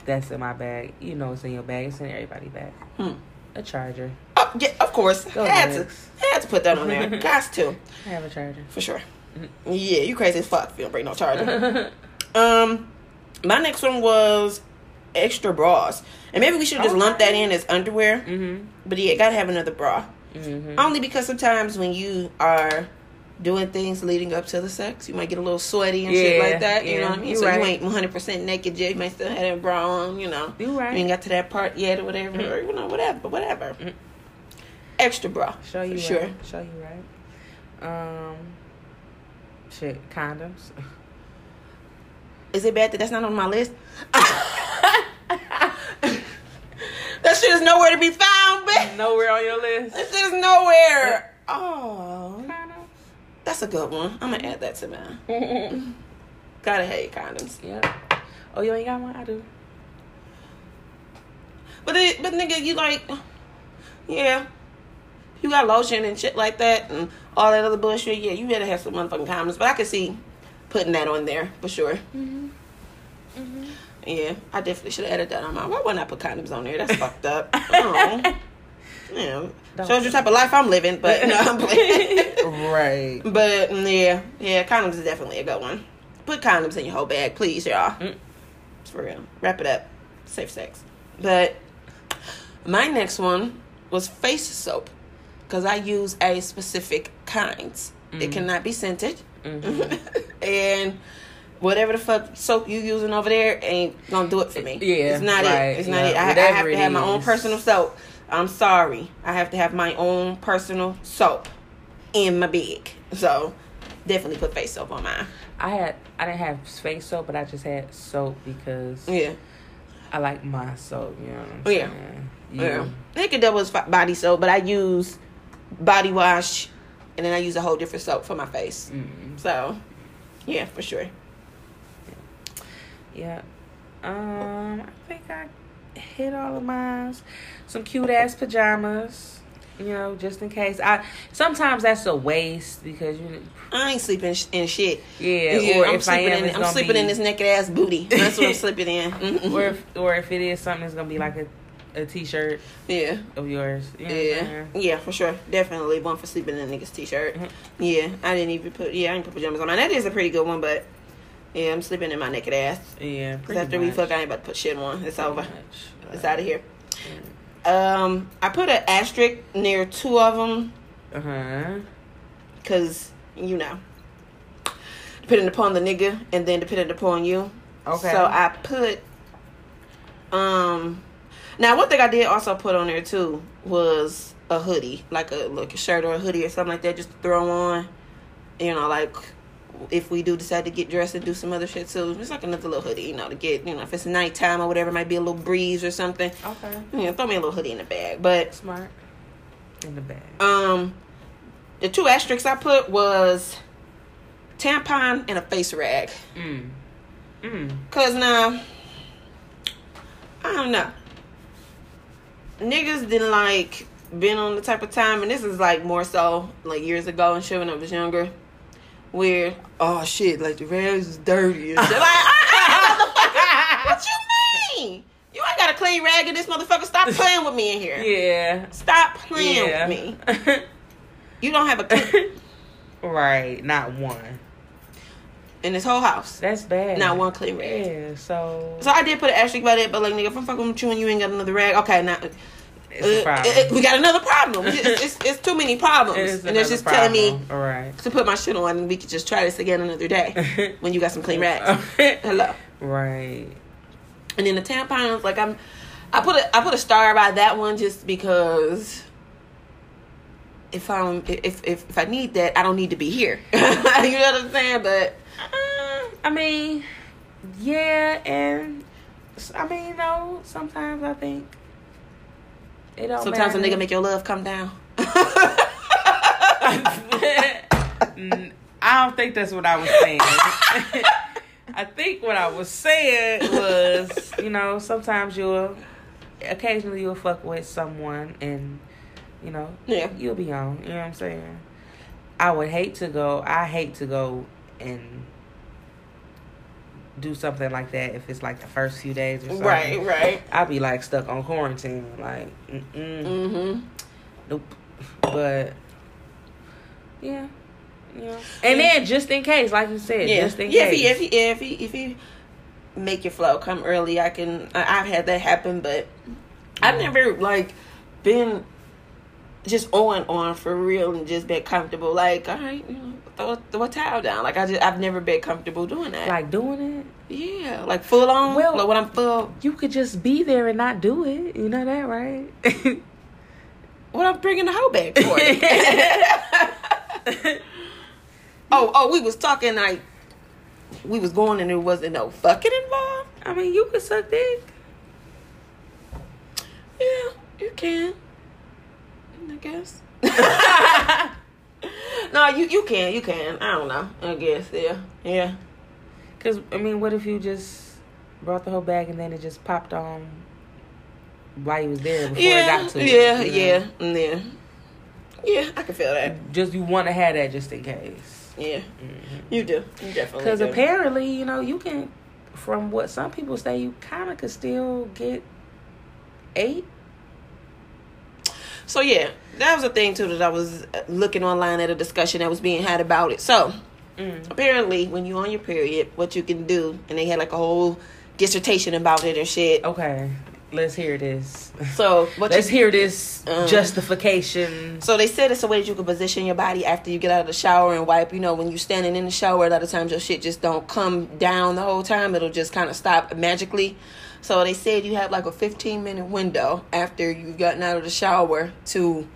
that's in my bag. You know, it's in your bag. It's in everybody's bag. Hmm. A charger. Oh, yeah, of course. Go had to, next. had to put that on there. Got to. I have a charger. For sure. Yeah, you crazy as fuck if you don't bring no charger. um, my next one was extra bras. And maybe we should just lump that in as underwear. mhm. But yeah, gotta have another bra. Mhm. Only because sometimes when you are doing things leading up to the sex, you might get a little sweaty and shit like that. You yeah, know what I mean? so you ain't 100% naked yet. You might still have that bra on, you know. You right. You ain't got to that part yet or whatever. Or, you know, whatever. But whatever. Mm. Extra bra. Show you for sure. right. Show you right. Um, shit, condoms. Is it bad that that's not on my list? that shit is nowhere to be found, bitch. Nowhere on your list. This is nowhere. Oh. That's a good one. I'm gonna add that to mine. Gotta hate condoms. Yep. Oh, you ain't got one? I do. But it, but nigga, you like, yeah, you got lotion and shit like that and all that other bullshit. Yeah, you better have some motherfucking condoms. But I could see putting that on there for sure. Mm-hmm. Mm-hmm. Yeah, I definitely should have added that on my. Why wouldn't I put condoms on there? That's fucked up. Yeah. Don't- Shows you type of life I'm living, but no, I'm playing. right. but mm, yeah, yeah, condoms is definitely a good one. Put condoms in your whole bag, please, y'all. Mm. For real. Wrap it up. Safe sex. But my next one was face soap because I use a specific kind. It Mm. cannot be scented, Mhm. and whatever the fuck soap you using over there ain't gonna do it for me. Yeah, it's not right, it. It's not yeah, it. I, I have to have my own personal soap. I'm sorry. I have to have my own personal soap in my bag. So definitely put face soap on mine. I had I didn't have face soap, but I just had soap because Yeah. I like my soap. You know. What I'm Oh, yeah. Yeah. Naked Devil is fi- body soap, but I use body wash and then I use a whole different soap for my face. Mm. So, yeah, for sure. Yeah. Um, I think I hit all of mine. Some cute ass pajamas. You know, just in case. I sometimes that's a waste because you. I ain't sleeping in shit. Yeah. Yeah, or I'm if I sleeping, am, in, I'm sleeping be, in this naked ass booty. That's what I'm sleeping in. Mm-mm. Or if, or if it is something, it's gonna be like a a t-shirt yeah. of yours. You know Yeah, yeah, for sure. Definitely one for sleeping in a nigga's t-shirt. Mhm. Yeah, I didn't even put. Yeah, I didn't put pajamas on. That is a pretty good one, but yeah, I'm sleeping in my naked ass. Yeah. 'Cause Pretty after much. we fuck, I ain't about to put shit on. It's over. Much. It's out of here. Um, I put an asterisk near two of them Uh huh. because you know, depending upon the nigga, and then depending upon you. Okay. So I put. Um, now one thing I did also put on there too was a hoodie, like a like a shirt or a hoodie or something like that, just to throw on. You know, like if we do decide to get dressed and do some other shit too, it's like another little hoodie. You know, to get you know if it's nighttime or whatever, it might be a little breeze or something. Okay. Yeah, throw me a little hoodie in the bag, but Smart. In the bag. um, the two asterisks I put was tampon and a face rag. Mm. Mm. Cause now, I don't know. Niggas didn't like been on the type of time, and this is like more so like years ago and shit when I was younger, where oh shit, like the rags is dirty like, ah, motherfucker, what you mean? You ain't got a clean rag in this motherfucker. Stop playing with me in here. Yeah. Stop playing Yeah. with me. You don't have a clean right. Not one. in this whole house. That's bad. Not one clean rag. Yeah. So. So I did put an asterisk by that, but like nigga, if I'm fucking with you and you ain't got another rag, okay, now uh, uh, we got another problem. It's, it's, it's too many problems, and it's another just telling me. All right. to put my shit on, and we could just try this again another day when you got some clean rags. Hello. right. And then the tampons, like I'm, I put a I put a star by that one just because if I'm if if if I need that, I don't need to be here. you know what I'm saying? But Uh, I mean, yeah, and I mean, no. Sometimes I think it don't. sometimes a nigga make your love come down. Mm, I don't think that's what I was saying. I think what I was saying was, you know, sometimes you'll, occasionally you'll fuck with someone and, you know, Yeah. you'll be on. You know what I'm saying? I would hate to go. I hate to go and do something like that if it's like the first few days or something. Right, right. I'd be like stuck on quarantine, like, mm-mm. Mm-hmm. Nope. But yeah, yeah. And then just in case, like you said, Yeah, just in yeah. If case. he, if he, if he, if he make your flow come early, I can. I, I've had that happen, but I've never like been just on on for real and just been comfortable. Like, all right, you know, throw, throw a towel down. Like, I just I've never been comfortable doing that. like doing it, yeah, like full on. Well- like when I'm full, you could just be there and not do it. You know that, right? what I'm bringing the hoe back for. oh, oh, we was talking like we was going and there wasn't no fucking involved. I mean, you could suck dick. Yeah, you can. I guess. no, you you can, you can. I don't know. I guess, yeah, yeah. Cause I mean, what if you just brought the whole bag and then it just popped on while you was there before it got to you, yeah, know? yeah, mm, yeah. Yeah, I can feel that. Just you want to have that just in case. Yeah, Mm-hmm. you do. You definitely Because apparently, you know, you can, from what some people say, you kind of could still get eight. So yeah, that was a thing too that I was looking online at a discussion that was being had about it. So Mm. apparently, when you're on your period, what you can do, and they had like a whole dissertation about it and shit. Okay, let's hear this. So what let's you hear this Um, justification. So they said it's a way that you can position your body after you get out of the shower and wipe. You know, when you're standing in the shower, a lot of times your shit just don't come down the whole time. It'll just kind of stop magically. So they said you have like a 15 minute window after you've gotten out of the shower to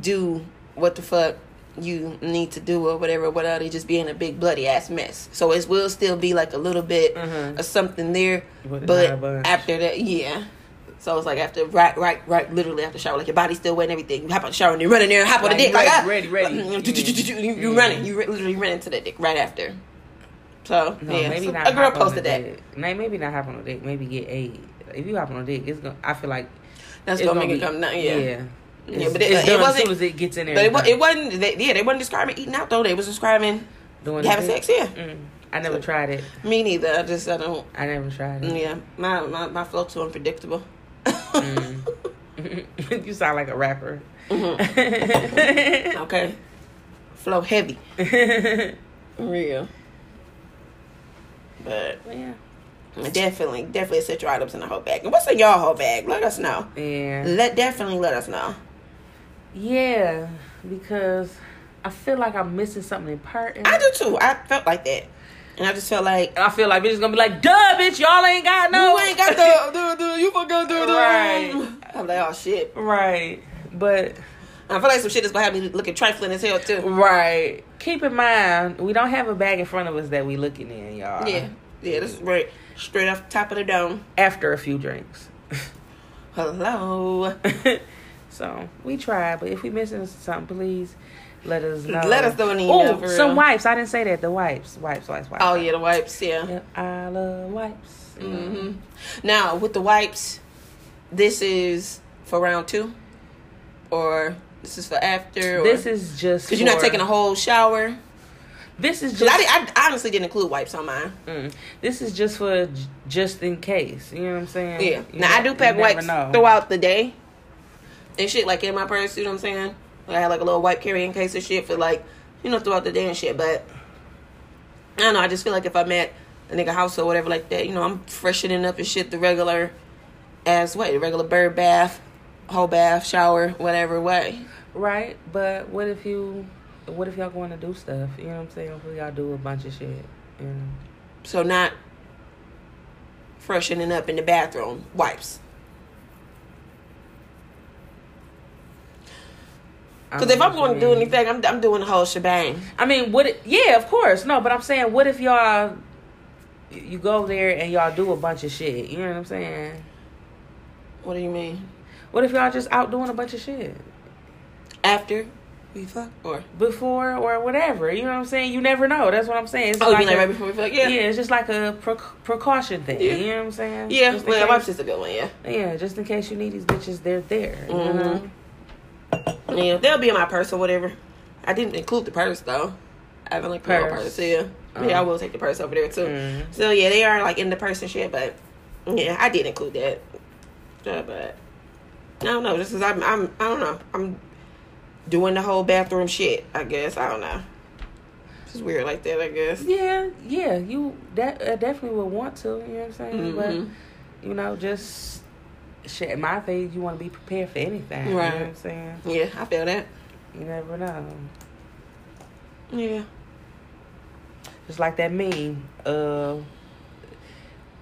do what the fuck you need to do or whatever without it just being a big bloody ass mess. So it will still be like a little bit Mhm. of something there, But after that, yeah. So it's like after right, right, right, literally after shower, like your body's still wet and everything. You hop out the shower and you run in there and hop on the Like, dick, like ready, ah. ready, ready. You, you Mhm. running, you literally run into the dick right after. So No, yeah, maybe so not. a girl posted that. dick. Maybe not hop on a dick. Maybe get eight. If you hop on a dick, it's gonna. I feel like That's it's gonna make be- it come down. Yeah, yeah. Yeah, but it- it as wasn't- soon as it gets in there. but it, and it wasn't. They, yeah, they wasn't describing eating out though. They was describing Doing having sex. Yeah, Mm. I never tried it. me neither. I just I don't. I never tried it. Yeah, my my my flow too unpredictable. Mm. you sound like a rapper. Mm-hmm. okay, flow heavy, real. But yeah. definitely, definitely set your items in the whole bag. And what's in y'all whole bag? Let us know. Yeah. Let definitely let us know. Yeah, because I feel like I'm missing something important. I do too. I felt like that, and I just felt like And I feel like bitches gonna be like, duh, bitch, y'all ain't got no. you ain't got the, the, the you forgot the, the Right. I'm like, oh shit. Right. But, I feel like some shit is gonna have me looking trifling as hell too. right. Keep in mind, we don't have a bag in front of us that we looking in, y'all. Yeah, yeah. This is right straight off the top of the dome. After a few drinks. Hello. so, we try, but if we missing something, please let us know. Let us know in the email, Oh, some real. wipes. I didn't say that. The wipes. Wipes, wipes, wipes. Oh yeah, the wipes. Yeah. Yeah, I love wipes. Mm hmm Now with the wipes, this is for round two, or this is for after. Or, This is just because you're not taking a whole shower. This is just I, I honestly didn't include wipes on mine. mm, this is just for j- just in case. You know what I'm saying? Yeah. You Now I do pack wipes know. throughout the day and shit, like in my purse. You know what I'm saying? Like, I had like a little wipe carrying case of shit for like, you know, throughout the day and shit. But I don't know. I just feel like if I'm at a nigga house or whatever like that, you know, I'm freshening up and shit the regular as way, the regular bird bath, whole bath, shower, whatever way. Right, but what if you, what if y'all going to do stuff? You know what I'm saying? What if y'all do a bunch of shit? You know? So not freshening up in the bathroom, wipes. Because if I'm going to do anything, I'm I'm doing the whole shebang. I mean, what? It, yeah, of course. No, but I'm saying, what if y'all, you go there and y'all do a bunch of shit? You know what I'm saying? What do you mean? What if y'all just out doing a bunch of shit After we fuck or before or whatever? You know what I'm saying? You never know. That's what I'm saying. It's oh, you mean like a- right before we fuck? yeah. Yeah, it's just like a pre- precaution thing. Yeah. You know what I'm saying? yeah. Just well, is a good one. Yeah, yeah, just in case you need these bitches, they're there. You Mhm. know? yeah. They'll be in my purse or whatever. I didn't include the purse though. I haven't like put my Purse. Yeah, Oh. yeah. I will take the purse over there too. Mm. So yeah, they are like in the purse and shit. But yeah, I did include that. But I don't know. Just because I'm, I'm, I don't know. I'm doing the whole bathroom shit. I guess I don't know. It's weird like that. I guess. Yeah, yeah. You that uh, definitely would want to. You know what I'm saying? Mhm. But you know, just shit. My thing, you want to be prepared for anything. You know Right. what I'm saying? Yeah, I feel that. You never know. Yeah. Just like that meme, uh,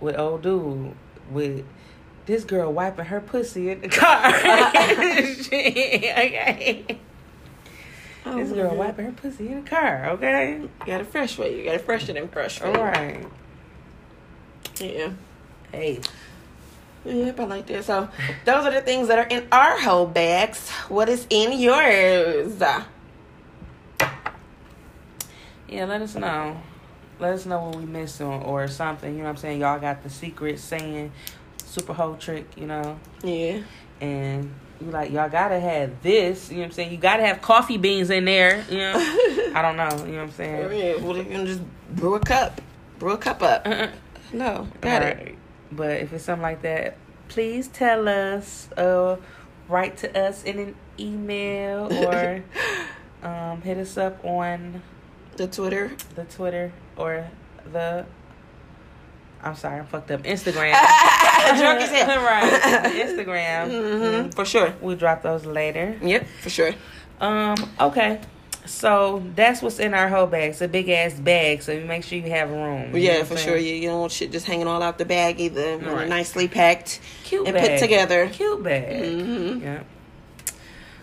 with old dude with this girl wiping her pussy in the car. Shit, okay. This girl wiping her pussy in the car. Okay. You got it fresh for you. You got it fresher than fresh for All you. right. Yeah. Hey. Yep, I like that. So those are the things that are in our whole bags. What is in yours? Yeah, let us know. Let us know what we missed on or something. You know what I'm saying? Y'all got the secret saying super hoe trick, you know? Yeah. And you like, y'all gotta have this. You know what I'm saying? You gotta have coffee beans in there. You know? I don't know. You know what I'm saying? Yeah, well, you can just brew a cup. Brew a cup up. Uh-uh. No, got it. But if it's something like that, please tell us. Uh, write to us in an email or um, hit us up on The Twitter. the Twitter or the. I'm sorry, I'm fucked up. Instagram. Drunk as hell. right. Instagram. hmm For sure. We'll drop those later. Yep, for sure. Um. Okay. So that's what's in our whole bag. It's a big ass bag, so you make sure you have room. Yeah, for sure. You, you don't want shit just hanging all out the bag either. Right. Nicely packed Cute and bag. put together. Cute bag. hmm Yeah.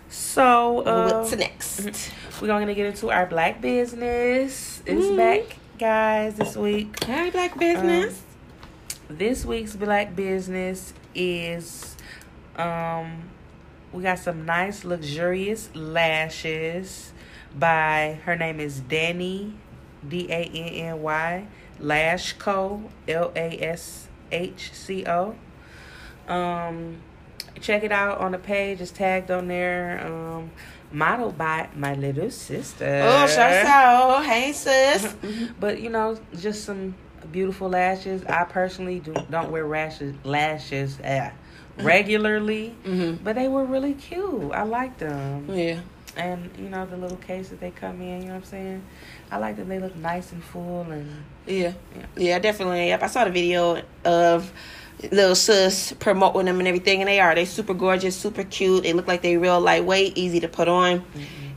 So uh, What's next? we're gonna get into our black business. It's Mhm. back, guys, this week. Hey, black business. This week's black business is um we got some nice luxurious lashes by her name is Danny D A N N Y Lash Co L A S H C O. Um check it out on the page, it's tagged on there. Um modeled by my little sister. oh, shout out. Hey, sis. But you know, just some beautiful lashes. I personally do don't wear lashes lashes uh, regularly, mm-hmm. but they were really cute. I like them, Yeah. and you know the little case that they come in. You know what I'm saying? I like that they look nice and full and Yeah. Yeah. Yeah, definitely. Yep. I saw the video of little sis promoting them and everything, and they are. They super gorgeous, super cute. They look like they real lightweight, easy to put on.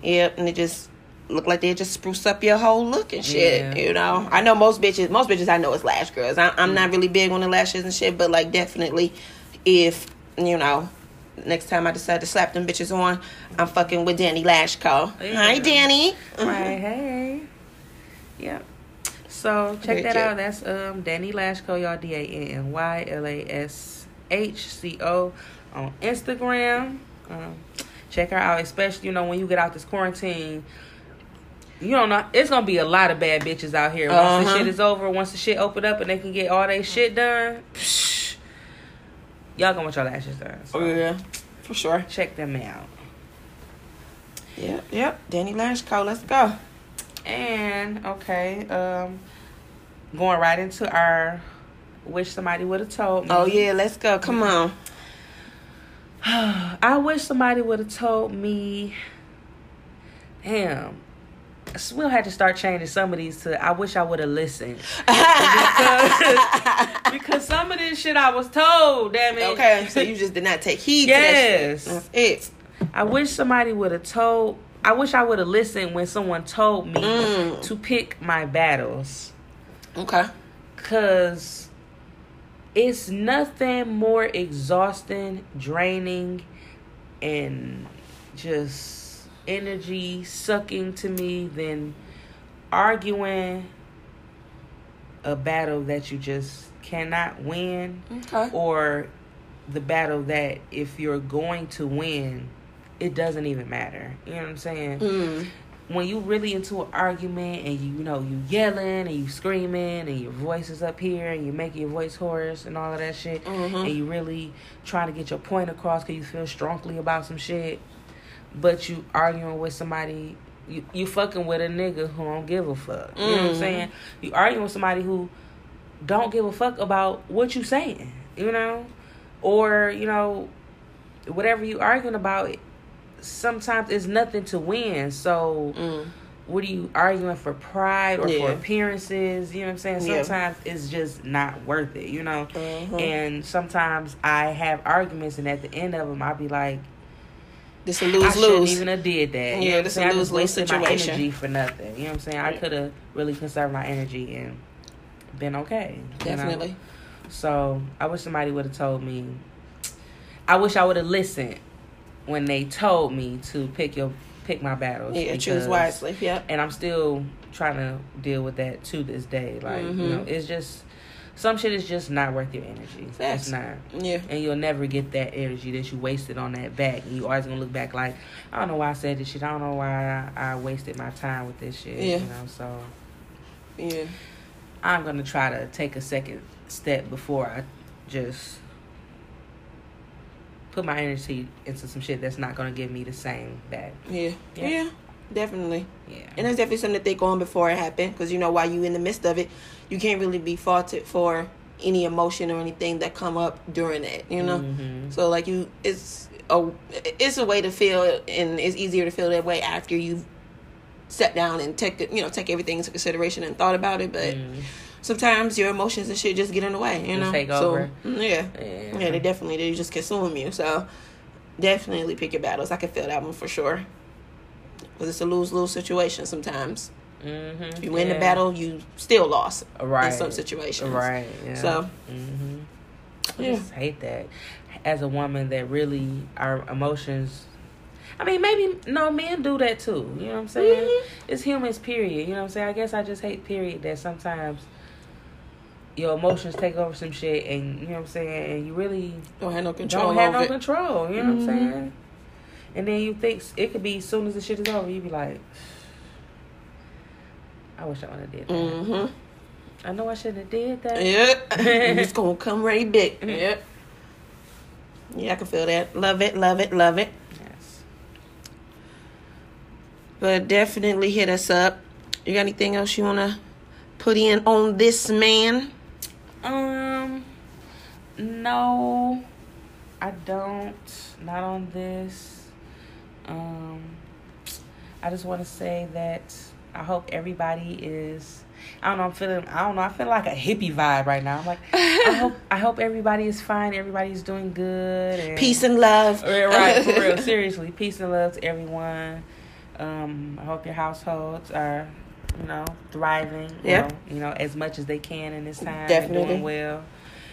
Yep, and they just look like they just spruce up your whole look and shit. Yeah. You know, I know most bitches. Most bitches I know is lash girls. I, I'm not really big on the lashes and shit, but like definitely, if you know. Next time I decide to slap them bitches on, I'm fucking with Danny Lash Co. Yeah. Hi, Danny. right. Hey, yep. So check that out. That's um Danny Lashco, y'all D A N N Y L A S H C O on Instagram. Um, check her out, especially you know when you get out this quarantine. You don't know. It's gonna be a lot of bad bitches out here. Once the Uh-huh. shit is over, once the shit open up and they can get all their shit done, psh, y'all gonna want your lashes done. So Oh yeah, for sure. check them out. Yep, yep. Danny Lash Co. Let's go. And okay, um, going right into our wish somebody would have told me. Oh yeah, let's go. Come on. I wish somebody would have told me. Damn. We'll have to start changing some of these to I wish I would have listened. because, because some of this shit I was told, damn it. Okay, so you just did not take heed Yes. That's it. I wish somebody would have told I wish I would have listened when someone told me Mm. to pick my battles. Okay. Cause it's nothing more exhausting, draining, and just energy sucking to me than arguing a battle that you just cannot win Okay. or the battle that if you're going to win it doesn't even matter you know what i'm saying Mm. when you really into an argument and you, you know you yelling and you screaming and your voice is up here and you make your voice hoarse and all of that shit Mhm. and you really trying to get your point across because you feel strongly about some shit but you arguing with somebody you, you fucking with a nigga who don't give a fuck you know what i'm Mhm. saying you arguing with somebody who don't give a fuck about what you saying you know or you know whatever you arguing about sometimes it's nothing to win so Mm. what are you arguing for pride or for appearances? You know what I'm saying? Yeah. Sometimes it's just not worth it, you know? Mhm. And sometimes I have arguments, and at the end of them, I'll be like, This a I lose shouldn't lose. even have did that. You Yeah, know what I'm this a saying? I just lose-lose wasted my situation. energy for nothing. You know what I'm saying? I could have really conserved my energy and been okay. you know? Definitely. So I wish somebody would have told me. I wish I would have listened when they told me to pick your pick my battles. Yeah, choose wisely. Yep. and I'm still trying to deal with that to this day. Like you Mhm. know, it's just some shit is just not worth your energy. It's not, Yeah. and you'll never get that energy that you wasted on that back. And you always gonna look back like, I don't know why I said this shit. I don't know why I, I wasted my time with this shit. Yeah. You know, so Yeah. I'm gonna try to take a second step before I just put my energy into some shit that's not gonna give me the same back. Yeah. Yeah. Yeah. Definitely. Yeah. And that's definitely something to think on before it happened. Because, you know, while you in the midst of it, you can't really be faulted for any emotion or anything that come up during that, you know? Mhm. So, like, you, it's a, it's a way to feel, and it's easier to feel that way after you've sat down and take, it- you know, take everything into consideration and thought about it. But Mhm. sometimes your emotions and shit just get in the way, you know? take so, over. Yeah. Yeah. Yeah, they definitely they just consume you. So definitely pick your battles. I can feel that one for sure. Because it's a lose lose situation sometimes. Mm-hmm. You win the battle, you still lost right? in some situations. Right. Yeah. So hmm I Yeah. just hate that. As a woman, that really our emotions. I mean, maybe no men do that too. You know what I'm saying? Mhm. It's humans. Period. You know what I'm saying? I guess I just hate. Period. That sometimes your emotions take over some shit, and you know what I'm saying, and you really don't have no control don't have no it. control. You know what I'm saying? And then you think it could be as soon as the shit is over, you be like, I wish I would have did that. Mm-hmm. I know I shouldn't have did that. Yep. it's gonna come right back. Mhm. Yep. Yeah, I can feel that. Love it, love it, love it. Yes. But definitely hit us up. You got anything else you wanna put in on this man? Um, no, I don't. Not on this. Um, I just want to say that I hope everybody is. I don't know. I'm feeling. I don't know. I feel like a hippie vibe right now. I'm like, I hope. I hope everybody is fine. Everybody's doing good. And, Peace and love. Right, right, for real. Seriously, peace and love to everyone. Um, I hope your households are, you know, thriving. you know, You know, as much as they can in this time. Definitely. Doing well.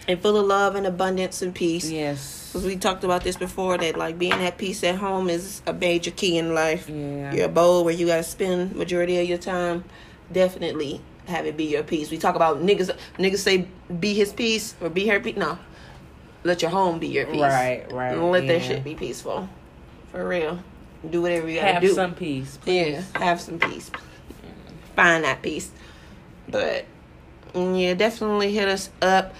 And full of love and abundance and peace. Yes. Because we talked about this before that like being at peace at home is a major key in life. Yeah. Your abode where you gotta spend majority of your time, definitely have it be your peace. We talk about niggas niggas say be his peace or be her peace. No. Let your home be your peace. Right, right. Don't let that shit be peaceful. For real. Do whatever you gotta Have do. some peace. Yeah, have some peace. Find that peace. But yeah, definitely hit us up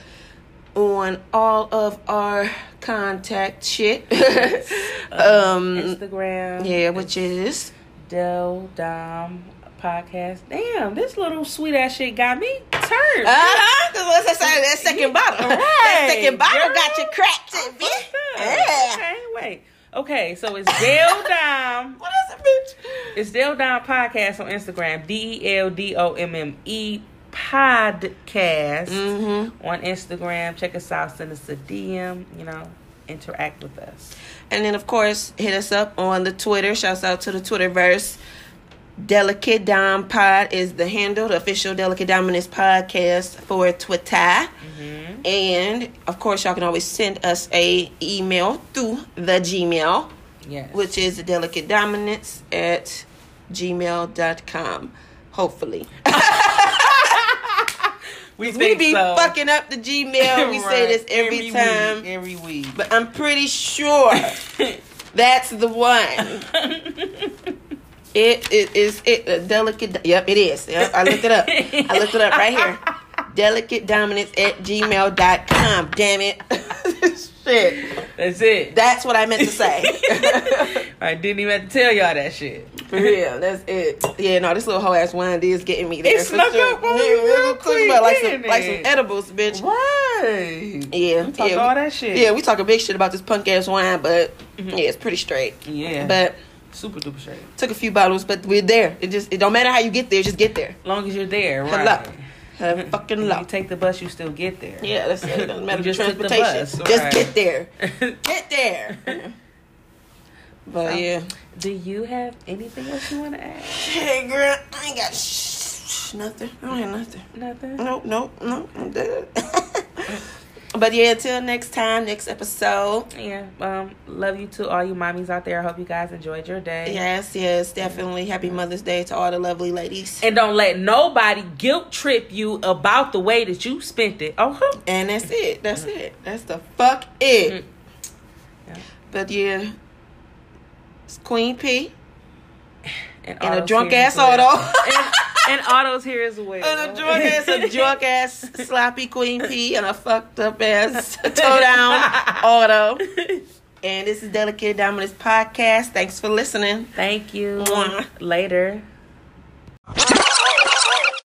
on all of our contact shit. um Instagram. yeah, which is Del Dom podcast. Damn, this little sweet ass shit got me turned. Uh huh. What I. That second bottle. That second bottle girl. got you cracked, it, bitch. Yeah. Okay, wait. Okay, so it's Dale Dom. What is it, bitch? It's Dale Dom Podcast on Instagram. D E L D O M M E Podcast Mm-hmm. on Instagram. Check us out. Send us a DM. You know, interact with us. And then, of course, hit us up on the Twitter. Shouts out to the Twitterverse. Delicate Dom Pod is the handle, the official Delicate Dominance podcast for Twitter. Mm-hmm. And of course, y'all can always send us a email through the Gmail, Yes. which is delicate dominance at gmail.com. Hopefully. we We be fucking up the Gmail. We say this every, time. Week, every week. But I'm pretty sure that's the one. It, it is it a delicate. Yep, it is. Yep, I looked it up. I looked it up right here. Delicate dominance at gmail.com. Damn it. Shit. That's it. That's what I meant to say. I didn't even have to tell y'all that shit. For real, that's it. Yeah, no, this little whole ass wine is getting me there. It snuck sure. up on Yeah, you real quick, about like some like some edibles, bitch. Right. Yeah, Talk yeah, all we- that shit. Yeah, we talking big shit about this punk ass wine, but Mhm. yeah, it's pretty straight. Yeah. But super duper straight. took a few bottles, but we're there. It just it don't matter how you get there, just get there. As long as you're there, right? fucking If luck. You take the bus, you still get there. Yeah, that's it. Doesn't matter just transportation. bus, Just right. get there. Get there. But So- yeah. Do you have anything else you want to add? Hey girl, I ain't got sh- nothing. I don't have nothing. Nothing. Nope, nope, nope. I'm good. but yeah, until next time, next episode. Yeah. Um. Love you to all you mommies out there. I hope you guys enjoyed your day. Yes, yes, definitely. Happy Mother's Day to all the lovely ladies. And don't let nobody guilt trip you about the way that you spent it. Oh, huh. And that's it. That's it. That's the fuck it. Mm. Yeah. But yeah, it's Queen P and, and a drunk ass Otto. And, Otto's here as well. And a drunk ass, a drunk ass sloppy Queen P and a fucked up ass toe down Otto. And this is Delicate Dominance Podcast. Thanks for listening. Thank you. Mwah. Later.